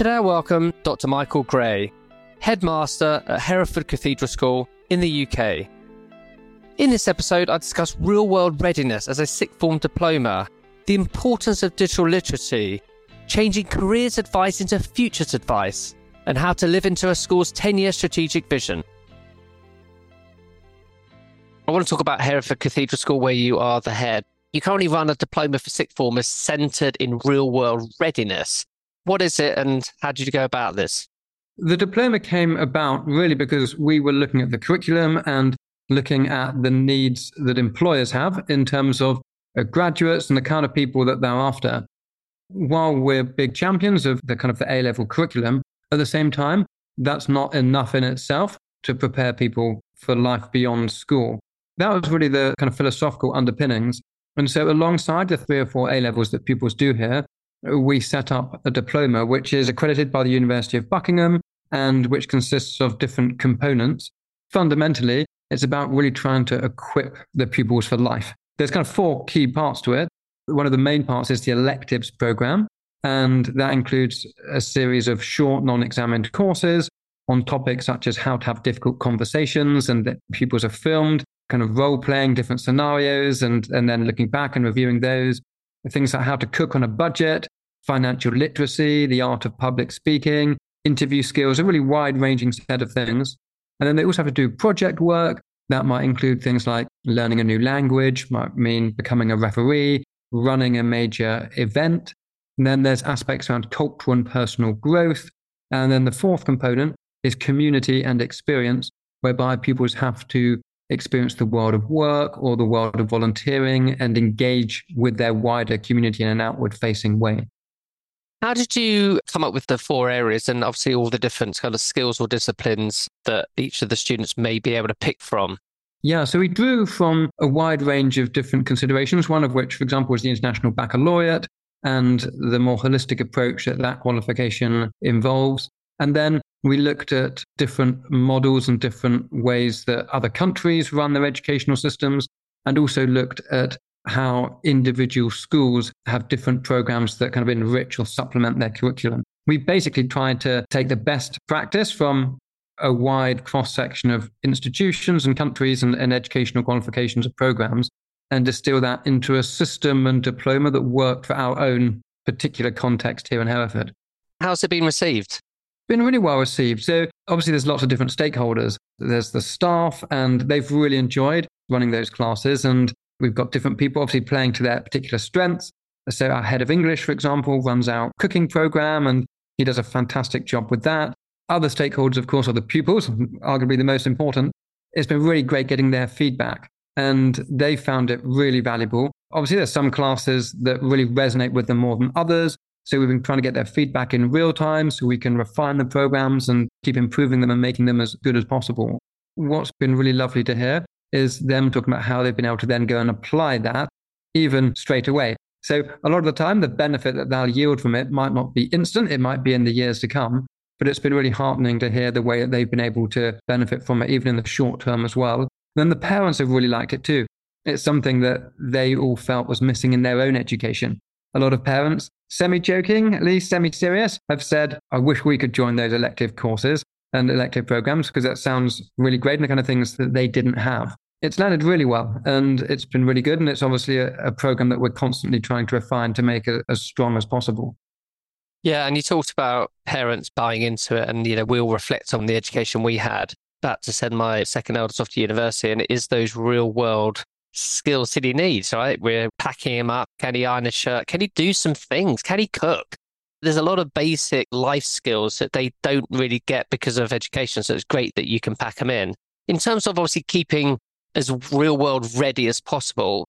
Today I welcome Dr. Michael Gray, headmaster at Hereford Cathedral School in the UK. In this episode, I discuss real world readiness as a sixth form diploma, the importance of digital literacy, changing careers advice into futures advice, and how to live into a school's 10 year strategic vision. I want to talk about Hereford Cathedral School, where you are the head. You currently run a diploma for sixth formers centered in real world readiness. What is it and how did you go about this? The diploma came about really because we were looking at the curriculum and looking at the needs that employers have in terms of uh, graduates and the kind of people that they're after. While we're big champions of the kind of the A level curriculum, at the same time, that's not enough in itself to prepare people for life beyond school. That was really the kind of philosophical underpinnings. And so, alongside the three or four A levels that pupils do here, we set up a diploma which is accredited by the University of Buckingham and which consists of different components. Fundamentally, it's about really trying to equip the pupils for life. There's kind of four key parts to it. One of the main parts is the electives program, and that includes a series of short, non examined courses on topics such as how to have difficult conversations, and that pupils are filmed, kind of role playing different scenarios, and, and then looking back and reviewing those things like how to cook on a budget, financial literacy, the art of public speaking, interview skills, a really wide ranging set of things. And then they also have to do project work. That might include things like learning a new language, might mean becoming a referee, running a major event. And then there's aspects around cultural and personal growth. And then the fourth component is community and experience, whereby pupils have to experience the world of work or the world of volunteering and engage with their wider community in an outward facing way. How did you come up with the four areas and obviously all the different kind of skills or disciplines that each of the students may be able to pick from? Yeah, so we drew from a wide range of different considerations, one of which, for example, was the International Baccalaureate and the more holistic approach that that qualification involves. And then we looked at different models and different ways that other countries run their educational systems, and also looked at how individual schools have different programs that kind of enrich or supplement their curriculum. We basically tried to take the best practice from a wide cross section of institutions and countries and, and educational qualifications of programs and distill that into a system and diploma that worked for our own particular context here in Hereford. How's it been received? Been really well received. So obviously there's lots of different stakeholders. There's the staff and they've really enjoyed running those classes. And we've got different people obviously playing to their particular strengths. So our head of English, for example, runs our cooking program and he does a fantastic job with that. Other stakeholders, of course, are the pupils, arguably the most important. It's been really great getting their feedback and they found it really valuable. Obviously, there's some classes that really resonate with them more than others. So we've been trying to get their feedback in real time so we can refine the programs and keep improving them and making them as good as possible. What's been really lovely to hear is them talking about how they've been able to then go and apply that even straight away. So a lot of the time, the benefit that they'll yield from it might not be instant. It might be in the years to come, but it's been really heartening to hear the way that they've been able to benefit from it, even in the short term as well. Then the parents have really liked it too. It's something that they all felt was missing in their own education. A lot of parents semi joking, at least semi serious, have said, I wish we could join those elective courses and elective programs because that sounds really great and the kind of things that they didn't have. It's landed really well and it's been really good. And it's obviously a, a program that we're constantly trying to refine to make it as strong as possible. Yeah, and you talked about parents buying into it, and you know we'll reflect on the education we had. About to send my second eldest off to university, and it is those real world skills that he needs, right? We're packing him up. Can he iron a shirt? Can he do some things? Can he cook? There's a lot of basic life skills that they don't really get because of education. So it's great that you can pack them in. In terms of obviously keeping as real world ready as possible,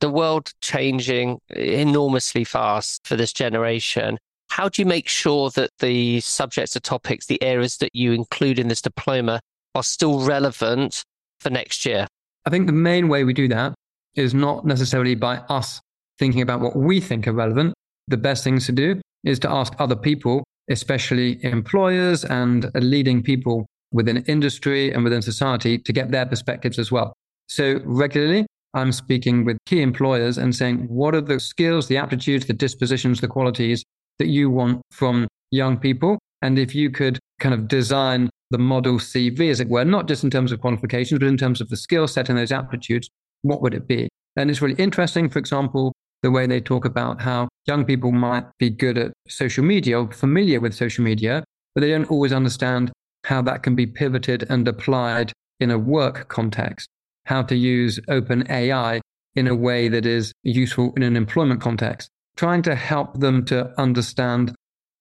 the world changing enormously fast for this generation. How do you make sure that the subjects, the topics, the areas that you include in this diploma are still relevant for next year? I think the main way we do that is not necessarily by us thinking about what we think are relevant. The best things to do is to ask other people, especially employers and leading people within industry and within society, to get their perspectives as well. So, regularly, I'm speaking with key employers and saying, what are the skills, the aptitudes, the dispositions, the qualities that you want from young people. And if you could kind of design the model CV, as it were, not just in terms of qualifications, but in terms of the skill set and those aptitudes, what would it be? And it's really interesting, for example, the way they talk about how young people might be good at social media or familiar with social media, but they don't always understand how that can be pivoted and applied in a work context, how to use open AI in a way that is useful in an employment context, trying to help them to understand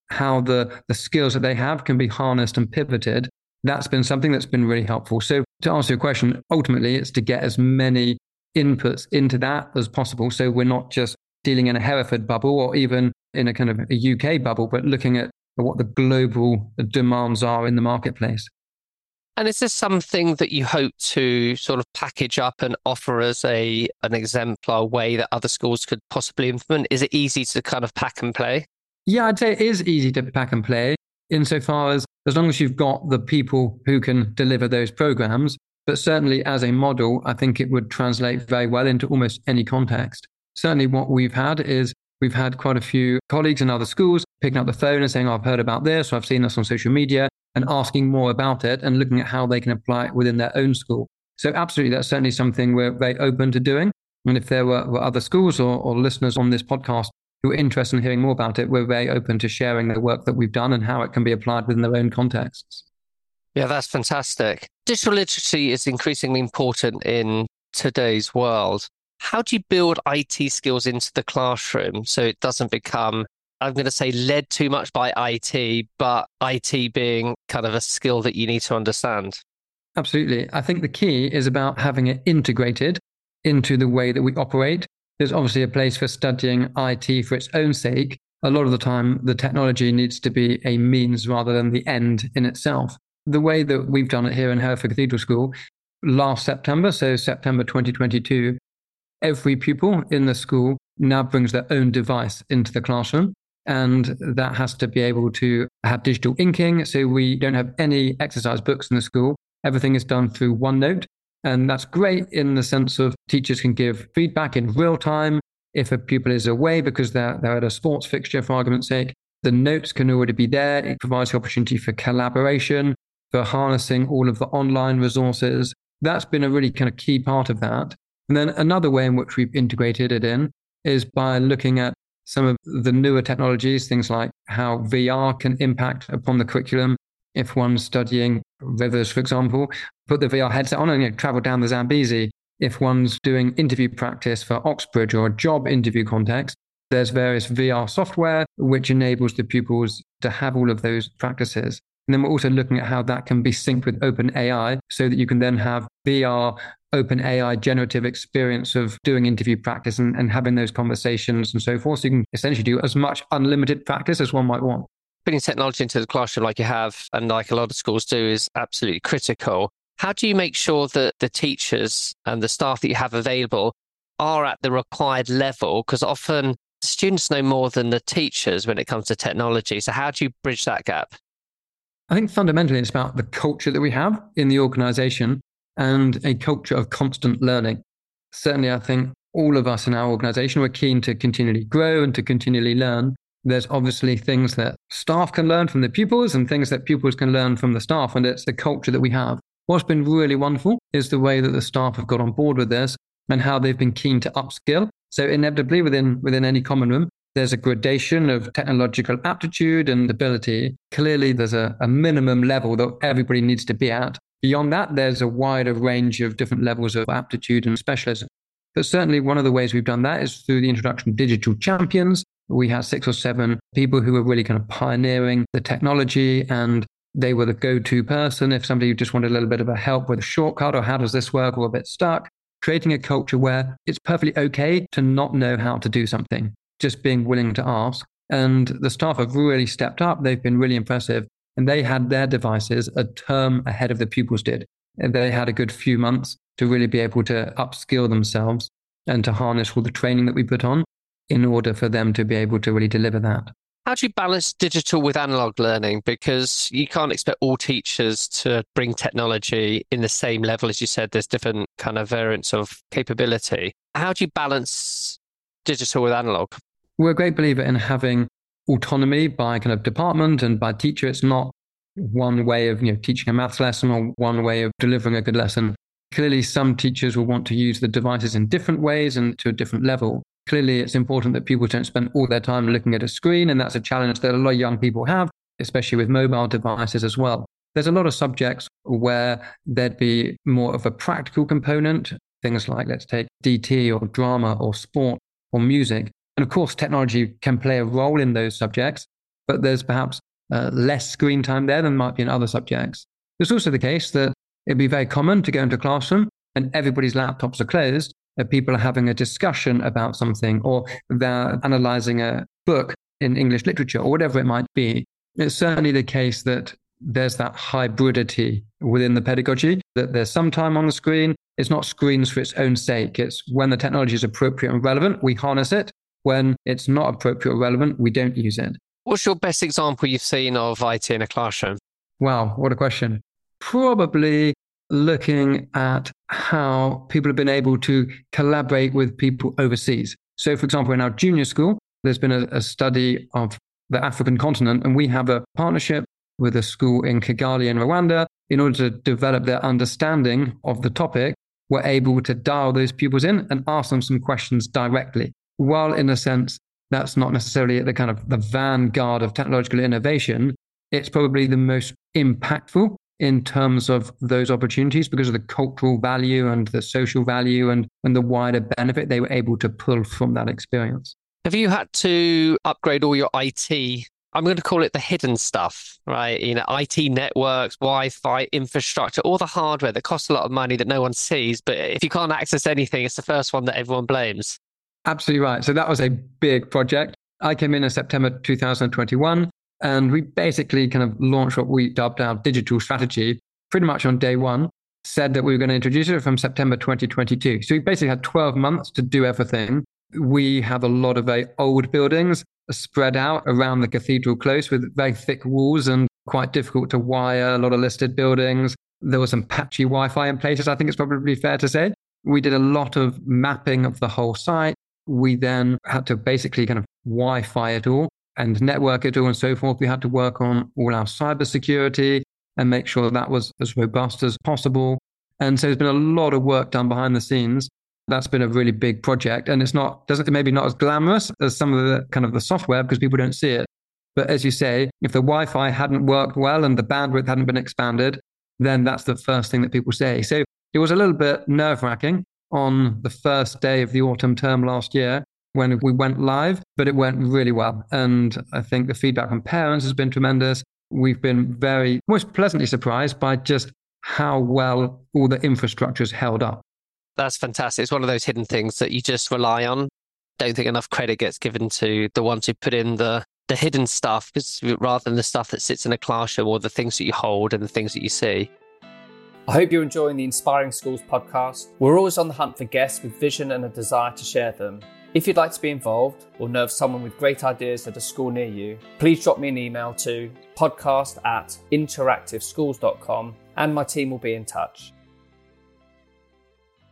how the, the skills that they have can be harnessed and pivoted. That's been something that's been really helpful. So, to answer your question, ultimately, it's to get as many inputs into that as possible. So, we're not just dealing in a Hereford bubble or even in a kind of a UK bubble, but looking at what the global demands are in the marketplace. And is this something that you hope to sort of package up and offer as a an exemplar way that other schools could possibly implement? Is it easy to kind of pack and play? Yeah, I'd say it is easy to pack and play insofar as as long as you've got the people who can deliver those programs. But certainly as a model, I think it would translate very well into almost any context. Certainly what we've had is we've had quite a few colleagues in other schools picking up the phone and saying, oh, I've heard about this, or I've seen this on social media, and asking more about it and looking at how they can apply it within their own school. So, absolutely, that's certainly something we're very open to doing. And if there were, were other schools or, or listeners on this podcast who are interested in hearing more about it, we're very open to sharing the work that we've done and how it can be applied within their own contexts. Yeah, that's fantastic. Digital literacy is increasingly important in today's world. How do you build IT skills into the classroom so it doesn't become I'm going to say led too much by IT, but IT being kind of a skill that you need to understand. Absolutely. I think the key is about having it integrated into the way that we operate. There's obviously a place for studying IT for its own sake. A lot of the time, the technology needs to be a means rather than the end in itself. The way that we've done it here in Hereford Cathedral School, last September, so September 2022, every pupil in the school now brings their own device into the classroom and that has to be able to have digital inking. So we don't have any exercise books in the school. Everything is done through OneNote. And that's great in the sense of teachers can give feedback in real time. If a pupil is away because they're, they're at a sports fixture, for argument's sake, the notes can already be there. It provides the opportunity for collaboration, for harnessing all of the online resources. That's been a really kind of key part of that. And then another way in which we've integrated it in is by looking at some of the newer technologies, things like how VR can impact upon the curriculum. If one's studying rivers, for example, put the VR headset on and you know, travel down the Zambezi. If one's doing interview practice for Oxbridge or a job interview context, there's various VR software which enables the pupils to have all of those practices. And then we're also looking at how that can be synced with OpenAI so that you can then have VR open AI generative experience of doing interview practice and, and having those conversations and so forth. So you can essentially do as much unlimited practice as one might want. Bringing technology into the classroom like you have and like a lot of schools do is absolutely critical. How do you make sure that the teachers and the staff that you have available are at the required level? Because often students know more than the teachers when it comes to technology. So how do you bridge that gap? I think fundamentally it's about the culture that we have in the organization and a culture of constant learning. Certainly, I think all of us in our organization, we're keen to continually grow and to continually learn. There's obviously things that staff can learn from the pupils and things that pupils can learn from the staff, and it's the culture that we have. What's been really wonderful is the way that the staff have got on board with this and how they've been keen to upskill. So inevitably within within any common room, there's a gradation of technological aptitude and ability. Clearly, there's a, a minimum level that everybody needs to be at. Beyond that, there's a wider range of different levels of aptitude and specialism. But certainly, one of the ways we've done that is through the introduction of digital champions. We had six or seven people who were really kind of pioneering the technology and they were the go to person if somebody just wanted a little bit of a help with a shortcut or how does this work or a bit stuck. Creating a culture where it's perfectly okay to not know how to do something, just being willing to ask. And the staff have really stepped up. They've been really impressive and they had their devices a term ahead of the pupils did. And they had a good few months to really be able to upskill themselves and to harness all the training that we put on in order for them to be able to really deliver that. How do you balance digital with analog learning? Because you can't expect all teachers to bring technology in the same level. As you said, there's different kind of variants of capability. How do you balance digital with analog? We're a great believer in having autonomy by kind of department and by teacher. It's not one way of you know teaching a maths lesson or one way of delivering a good lesson. Clearly, some teachers will want to use the devices in different ways and to a different level. Clearly, it's important that people don't spend all their time looking at a screen, and that's a challenge that a lot of young people have, especially with mobile devices as well. There's a lot of subjects where there'd be more of a practical component, things like, let's take DT or drama or sport or music. And of course, technology can play a role in those subjects, but there's perhaps uh, less screen time there than might be in other subjects. It's also the case that it'd be very common to go into a classroom and everybody's laptops are closed people are having a discussion about something or they're analyzing a book in English literature or whatever it might be. It's certainly the case that there's that hybridity within the pedagogy that there's some time on the screen. It's not screens for its own sake. It's when the technology is appropriate and relevant, we harness it. When it's not appropriate or relevant, we don't use it. What's your best example you've seen of IT in a classroom? Wow, what a question. Probably looking at how people have been able to collaborate with people overseas. So, for example, in our junior school, there's been a, a study of the African continent, and we have a partnership with a school in Kigali in Rwanda in order to develop their understanding of the topic. We're able to dial those pupils in and ask them some questions directly. While, in a sense, that's not necessarily the kind of the vanguard of technological innovation, it's probably the most impactful in terms of those opportunities because of the cultural value and the social value and, and the wider benefit they were able to pull from that experience. Have you had to upgrade all your IT? I'm going to call it the hidden stuff, right? You know, IT networks, Wi Fi, infrastructure, all the hardware that costs a lot of money that no one sees. But if you can't access anything, it's the first one that everyone blames. Absolutely right. So that was a big project. I came in in September 2021, and we basically kind of launched what we dubbed our digital strategy pretty much on day one. Said that we were going to introduce it from September 2022. So we basically had 12 months to do everything. We have a lot of very old buildings spread out around the cathedral close with very thick walls and quite difficult to wire, a lot of listed buildings. There was some patchy Wi Fi in places, I think it's probably fair to say. We did a lot of mapping of the whole site, we then had to basically kind of Wi Fi it all and network it all and so forth. We had to work on all our cybersecurity and make sure that, that was as robust as possible. And so there's been a lot of work done behind the scenes. That's been a really big project. And it's not, doesn't maybe not as glamorous as some of the kind of the software because people don't see it. But as you say, if the Wi Fi hadn't worked well and the bandwidth hadn't been expanded, then that's the first thing that people say. So it was a little bit nerve wracking on the first day of the autumn term last year when we went live, but it went really well. And I think the feedback from parents has been tremendous. We've been very, most pleasantly surprised by just how well all the infrastructure is held up. That's fantastic. It's one of those hidden things that you just rely on. Don't think enough credit gets given to the ones who put in the the hidden stuff rather than the stuff that sits in a classroom or the things that you hold and the things that you see. I hope you're enjoying the Inspiring Schools podcast. We're always on the hunt for guests with vision and a desire to share them. If you'd like to be involved or know of someone with great ideas at a school near you, please drop me an email to podcast at interactiveschools.com and my team will be in touch.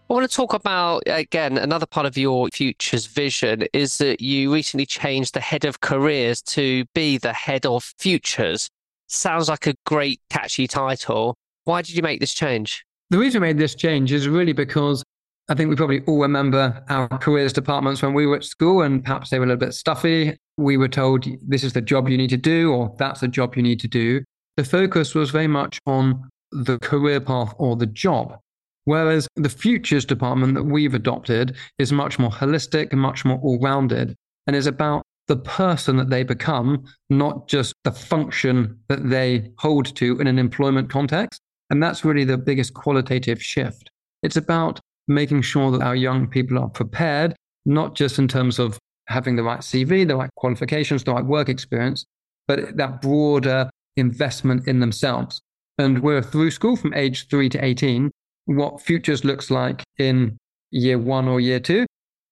I want to talk about, again, another part of your future's vision is that you recently changed the head of careers to be the head of futures. Sounds like a great, catchy title. Why did you make this change? The reason we made this change is really because I think we probably all remember our careers departments when we were at school, and perhaps they were a little bit stuffy. We were told this is the job you need to do, or that's the job you need to do. The focus was very much on the career path or the job. Whereas the futures department that we've adopted is much more holistic and much more all rounded and is about the person that they become, not just the function that they hold to in an employment context. And that's really the biggest qualitative shift. It's about making sure that our young people are prepared, not just in terms of having the right CV, the right qualifications, the right work experience, but that broader investment in themselves. And we're through school from age three to 18. What futures looks like in year one or year two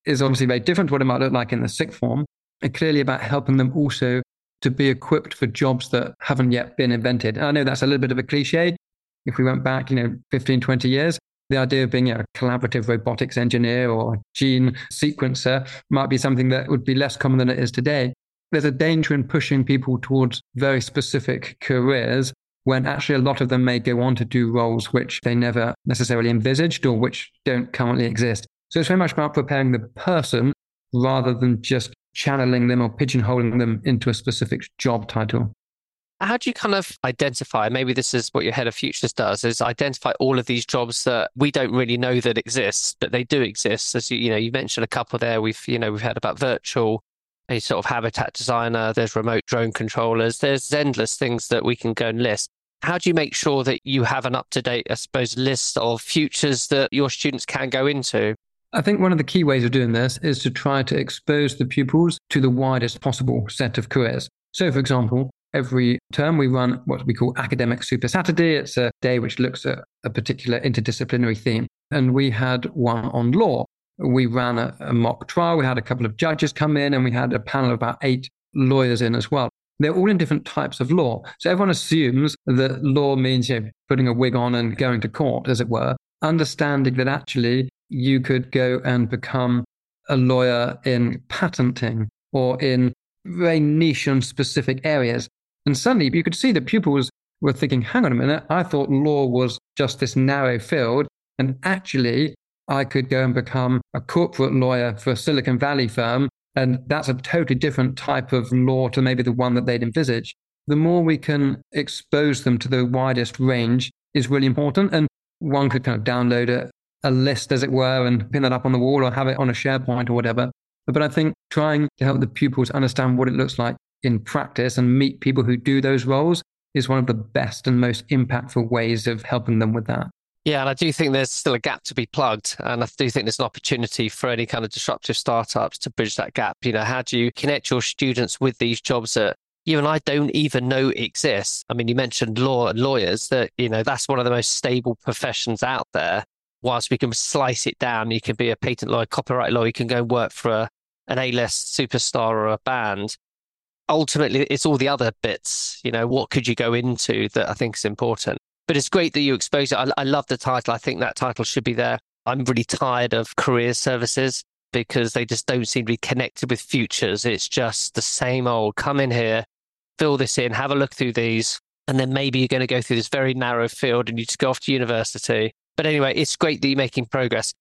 is obviously very different to what it might look like in the sixth form, and clearly about helping them also to be equipped for jobs that haven't yet been invented. And I know that's a little bit of a cliche, if we went back, you know, 15, 20 years, the idea of being a collaborative robotics engineer or gene sequencer might be something that would be less common than it is today. there's a danger in pushing people towards very specific careers when actually a lot of them may go on to do roles which they never necessarily envisaged or which don't currently exist. So it's very much about preparing the person rather than just channeling them or pigeonholing them into a specific job title. How do you kind of identify? Maybe this is what your head of futures does: is identify all of these jobs that we don't really know that exist, but they do exist. As you, you know, you mentioned a couple there. We've you know we've heard about virtual, a sort of habitat designer. There's remote drone controllers. There's endless things that we can go and list. How do you make sure that you have an up to date, I suppose, list of futures that your students can go into? I think one of the key ways of doing this is to try to expose the pupils to the widest possible set of careers. So, for example, every term we run what we call Academic Super Saturday. It's a day which looks at a particular interdisciplinary theme. And we had one on law. We ran a, a mock trial. We had a couple of judges come in and we had a panel of about eight lawyers in as well. They're all in different types of law. So everyone assumes that law means you know, putting a wig on and going to court, as it were, understanding that actually you could go and become a lawyer in patenting or in very niche and specific areas. And suddenly you could see the pupils were thinking, hang on a minute, I thought law was just this narrow field. And actually, I could go and become a corporate lawyer for a Silicon Valley firm. And that's a totally different type of law to maybe the one that they'd envisage. The more we can expose them to the widest range is really important. And one could kind of download a, a list, as it were, and pin that up on the wall or have it on a SharePoint or whatever. But I think trying to help the pupils understand what it looks like in practice and meet people who do those roles is one of the best and most impactful ways of helping them with that. Yeah, and I do think there's still a gap to be plugged. And I do think there's an opportunity for any kind of disruptive startups to bridge that gap. You know, how do you connect your students with these jobs that you and I don't even know exist? I mean, you mentioned law and lawyers that, you know, that's one of the most stable professions out there. Whilst we can slice it down, you can be a patent lawyer, copyright lawyer, you can go work for a, an A-list superstar or a band ultimately it's all the other bits you know what could you go into that i think is important. But it's great that you expose it. I, I, love the title. I think that title should be there. I'm really tired of career services because they just don't seem to be connected with futures. It's just the same old come in here fill this in have a look through these and then maybe you're going to go through this very narrow field and you just go off to university. But anyway it's great that you're making progress.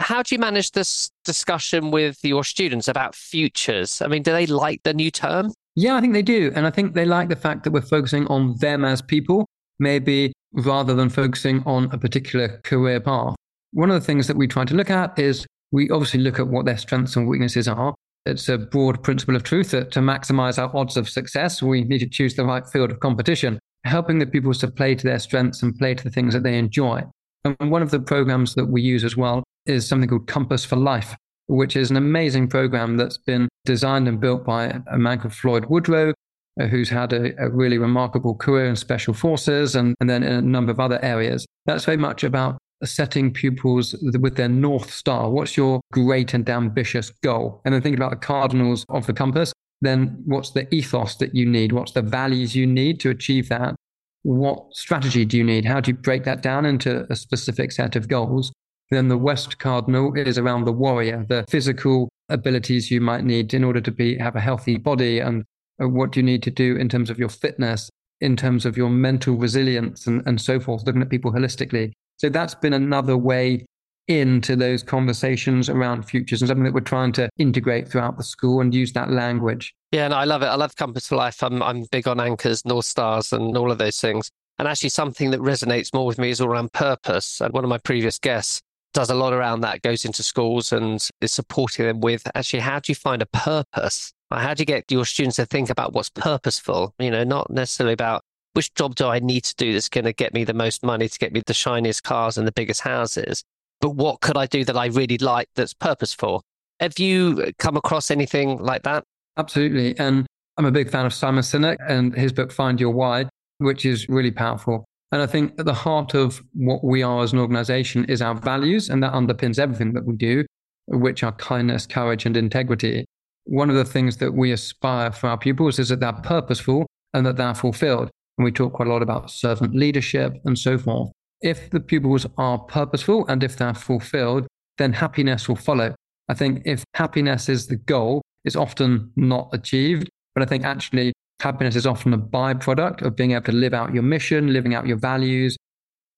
How do you manage this discussion with your students about futures? I mean, do they like the new term? Yeah, I think they do. And I think they like the fact that we're focusing on them as people, maybe rather than focusing on a particular career path. One of the things that we try to look at is we obviously look at what their strengths and weaknesses are. It's a broad principle of truth that to maximize our odds of success, we need to choose the right field of competition, helping the pupils to play to their strengths and play to the things that they enjoy. And one of the programs that we use as well is something called Compass for Life, which is an amazing program that's been designed and built by a man called Floyd Woodrow, uh, who's had a, a, really remarkable career in special forces and, and then in a number of other areas. That's very much about setting pupils with their North Star. What's your great and ambitious goal? And then thinking about the cardinals of the compass. Then what's the ethos that you need? What's the values you need to achieve that? What strategy do you need? How do you break that down into a specific set of goals? Then the West Cardinal is around the warrior, the physical abilities you might need in order to be have a healthy body and uh, what you need to do in terms of your fitness, in terms of your mental resilience and, and so forth, looking at people holistically. So that's been another way into those conversations around futures and something that we're trying to integrate throughout the school and use that language. Yeah, no, I love it. I love Compass for Life. I'm I'm big on anchors, North Stars, and all of those things. And actually, something that resonates more with me is all around purpose. And one of my previous guests does a lot around that, goes into schools and is supporting them with actually how do you find a purpose? How do you get your students to think about what's purposeful? You know, not necessarily about which job do I need to do that's going to get me the most money to get me the shiniest cars and the biggest houses, but what could I do that I really like that's purposeful? Have you uh, come across anything like that? Absolutely. And I'm a big fan of Simon Sinek and his book, Find Your Why, which is really powerful. And I think at the heart of what we are as an organization is our values, and that underpins everything that we do, which are kindness, courage, and integrity. One of the things that we aspire for our pupils is that they're purposeful and that they're fulfilled. And we talk quite a lot about servant leadership and so forth. If the pupils are purposeful and if they're fulfilled, then happiness will follow. I think if happiness is the goal, it's often not achieved. But I think actually happiness is often a byproduct of being able to live out your mission, living out your values,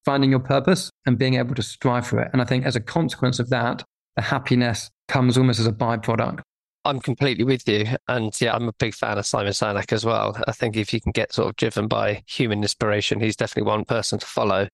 finding your purpose, and being able to strive for it. And I think as a consequence of that, the happiness comes almost as a byproduct. I'm completely with you. And yeah, I'm a big fan of Simon Sinek as well. I think if you can get sort of driven by human inspiration, he's definitely one person to follow.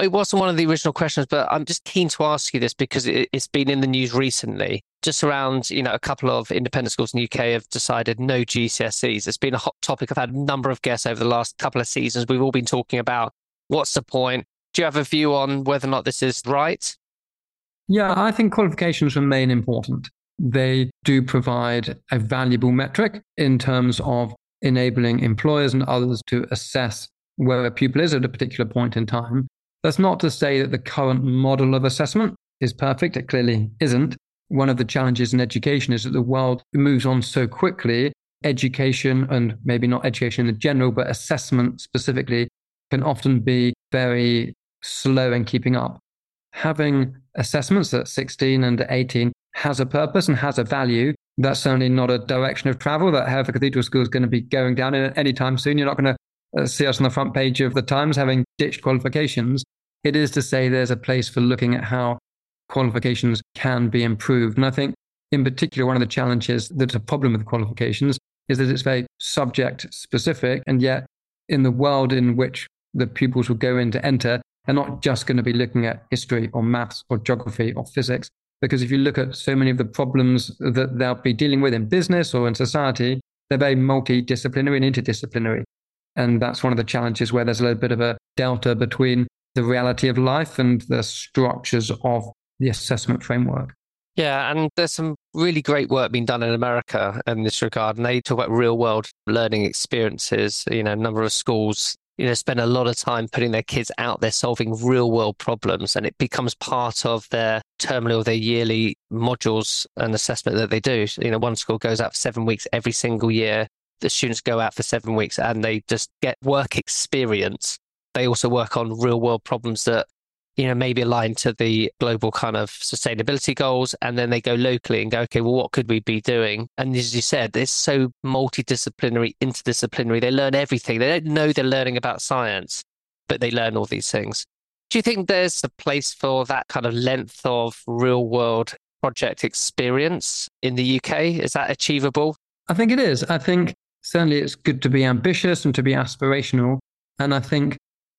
It wasn't one of the original questions, but I'm just keen to ask you this because it, has been in the news recently. Just around, you know, a couple of independent schools in the UK have decided no GCSEs. It's been a hot topic. I've had a number of guests over the last couple of seasons. We've all been talking about what's the point? Do you have a view on whether or not this is right? Yeah, I think qualifications remain important. They do provide a valuable metric in terms of enabling employers and others to assess where a pupil is at a particular point in time. That's not to say that the current model of assessment is perfect. It clearly isn't. One of the challenges in education is that the world moves on so quickly. Education, and maybe not education in general, but assessment specifically, can often be very slow in keeping up. Having assessments at 16 and 18 has a purpose and has a value. That's certainly not a direction of travel that Hereford Cathedral School is going to be going down in anytime soon. You're not going to uh, see us on the front page of the Times having ditched qualifications. It is to say there's a place for looking at how qualifications can be improved. And I think, in particular, one of the challenges that's a problem with qualifications is that it's very subject specific. And yet, in the world in which the pupils will go in to enter, they're not just going to be looking at history or maths or geography or physics. Because if you look at so many of the problems that they'll be dealing with in business or in society, they're very multidisciplinary and interdisciplinary. And that's one of the challenges where there's a little bit of a delta between the reality of life and the structures of the assessment framework. Yeah, and there's some really great work being done in America in this regard. And they talk about real world learning experiences. You know, a number of schools, you know, spend a lot of time putting their kids out there solving real world problems. And it becomes part of their terminal, their yearly modules and assessment that they do. You know, one school goes out for seven weeks every single year the students go out for seven weeks and they just get work experience. They also work on real world problems that, you know, maybe aligned to the global kind of sustainability goals. And then they go locally and go, okay, well, what could we be doing? And as you said, it's so multidisciplinary, interdisciplinary. They learn everything. They don't know they're learning about science, but they learn all these things. Do you think there's a place for that kind of length of real world project experience in the UK? Is that achievable? I think it is. I think certainly it's good to be ambitious and to be aspirational. And I think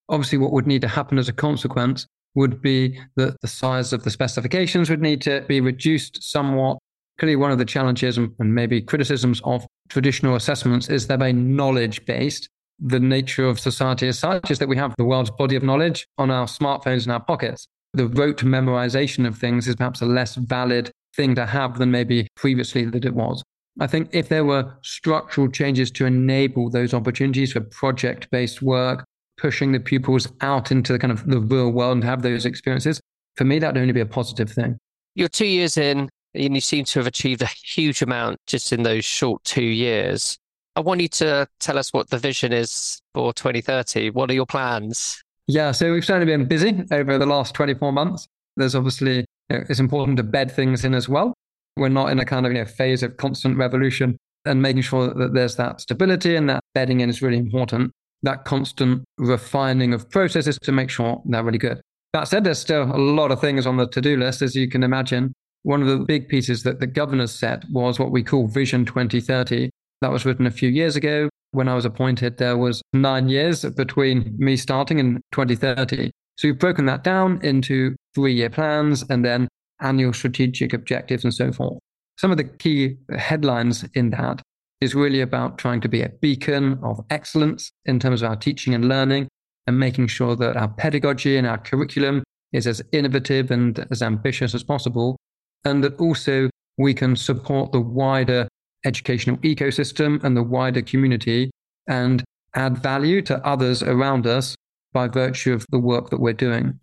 obviously what would need to happen as a consequence would be that the size of the specifications would need to be reduced somewhat. Clearly, one of the challenges and maybe criticisms of traditional assessments is they're very knowledge based. The nature of society as such is that we have the world's body of knowledge on our smartphones in our pockets. The rote memorization of things is perhaps a less valid thing to have than maybe previously that it was. I think if there were structural changes to enable those opportunities for project based work, pushing the pupils out into the kind of the real world and have those experiences, for me, that would only be a positive thing. You're two years in and you seem to have achieved a huge amount just in those short two years. I want you to tell us what the vision is for 2030. What are your plans? Yeah, so we've certainly been busy over the last 24 months. There's obviously, you know, it's important to bed things in as well. We're not in a kind of you know, phase of constant revolution and making sure that there's that stability and that bedding in is really important. That constant refining of processes to make sure they're really good. That said, there's still a lot of things on the to do list, as you can imagine. One of the big pieces that the governors set was what we call Vision 2030. That was written a few years ago. When I was appointed, there was nine years between me starting and 2030. So we've broken that down into three year plans and then annual strategic objectives, and so forth. Some of the key headlines in that is really about trying to be a beacon of excellence in terms of our teaching and learning and making sure that our pedagogy and our curriculum is as innovative and as ambitious as possible. And that also we can support the wider educational ecosystem and the wider community and add value to others around us by virtue of the work that we're doing.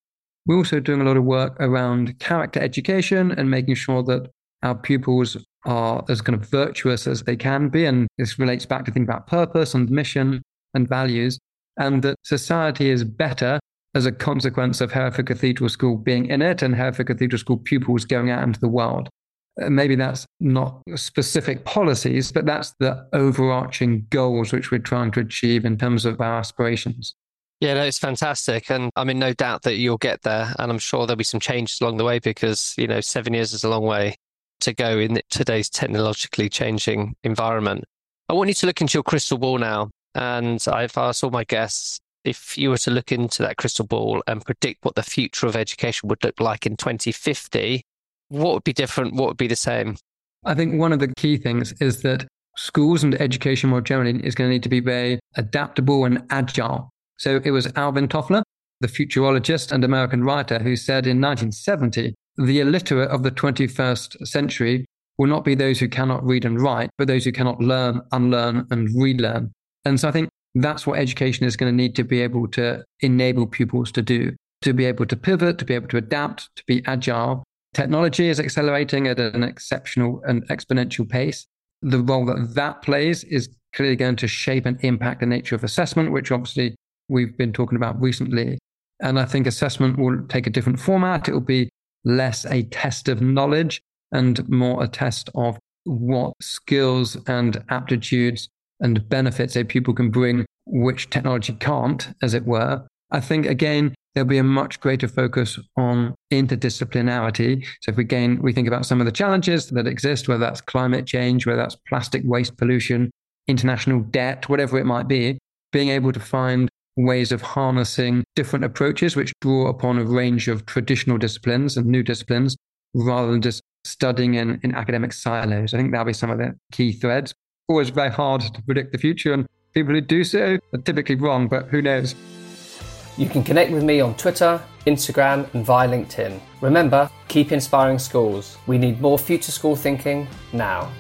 We're also doing a lot of work around character education and making sure that our pupils are as kind of virtuous as they can be. And this relates back to think about purpose and mission and values, and that society is better as a consequence of Hereford Cathedral School being in it and Hereford Cathedral School pupils going out into the world. Uh, maybe that's not specific policies, but that's the overarching goals which we're trying to achieve in terms of our aspirations. Yeah, no, it's fantastic. And I mean, no doubt that you'll get there. And I'm sure there'll be some changes along the way because, you know, seven years is a long way to go in today's technologically changing environment. I want you to look into your crystal ball now. And I've asked all my guests if you were to look into that crystal ball and predict what the future of education would look like in 2050, what would be different? What would be the same? I think one of the key things is that schools and education more generally is going to need to be very adaptable and agile. So it was Alvin Toffler, the futurologist and American writer, who said in 1970 the illiterate of the 21st century will not be those who cannot read and write, but those who cannot learn, unlearn, and relearn. And so I think that's what education is going to need to be able to enable pupils to do to be able to pivot, to be able to adapt, to be agile. Technology is accelerating at an exceptional and exponential pace. The role that that plays is clearly going to shape and impact the nature of assessment, which obviously we've been talking about recently. And I think assessment will take a different format. It will be less a test of knowledge and more a test of what skills and aptitudes and benefits a pupil can bring, which technology can't, as it were. I think, again, there'll be a much greater focus on interdisciplinarity. So if we gain, we think about some of the challenges that exist, whether that's climate change, whether that's plastic waste pollution, international debt, whatever it might be, being able to find ways of harnessing different approaches which draw upon a range of traditional disciplines and new disciplines rather than just studying in, in academic silos. I think that'll be some of the key threads. Always very hard to predict the future, and people who do so are typically wrong, but who knows? You can connect with me on Twitter, Instagram, and via LinkedIn. Remember, keep inspiring schools. We need more future school thinking now.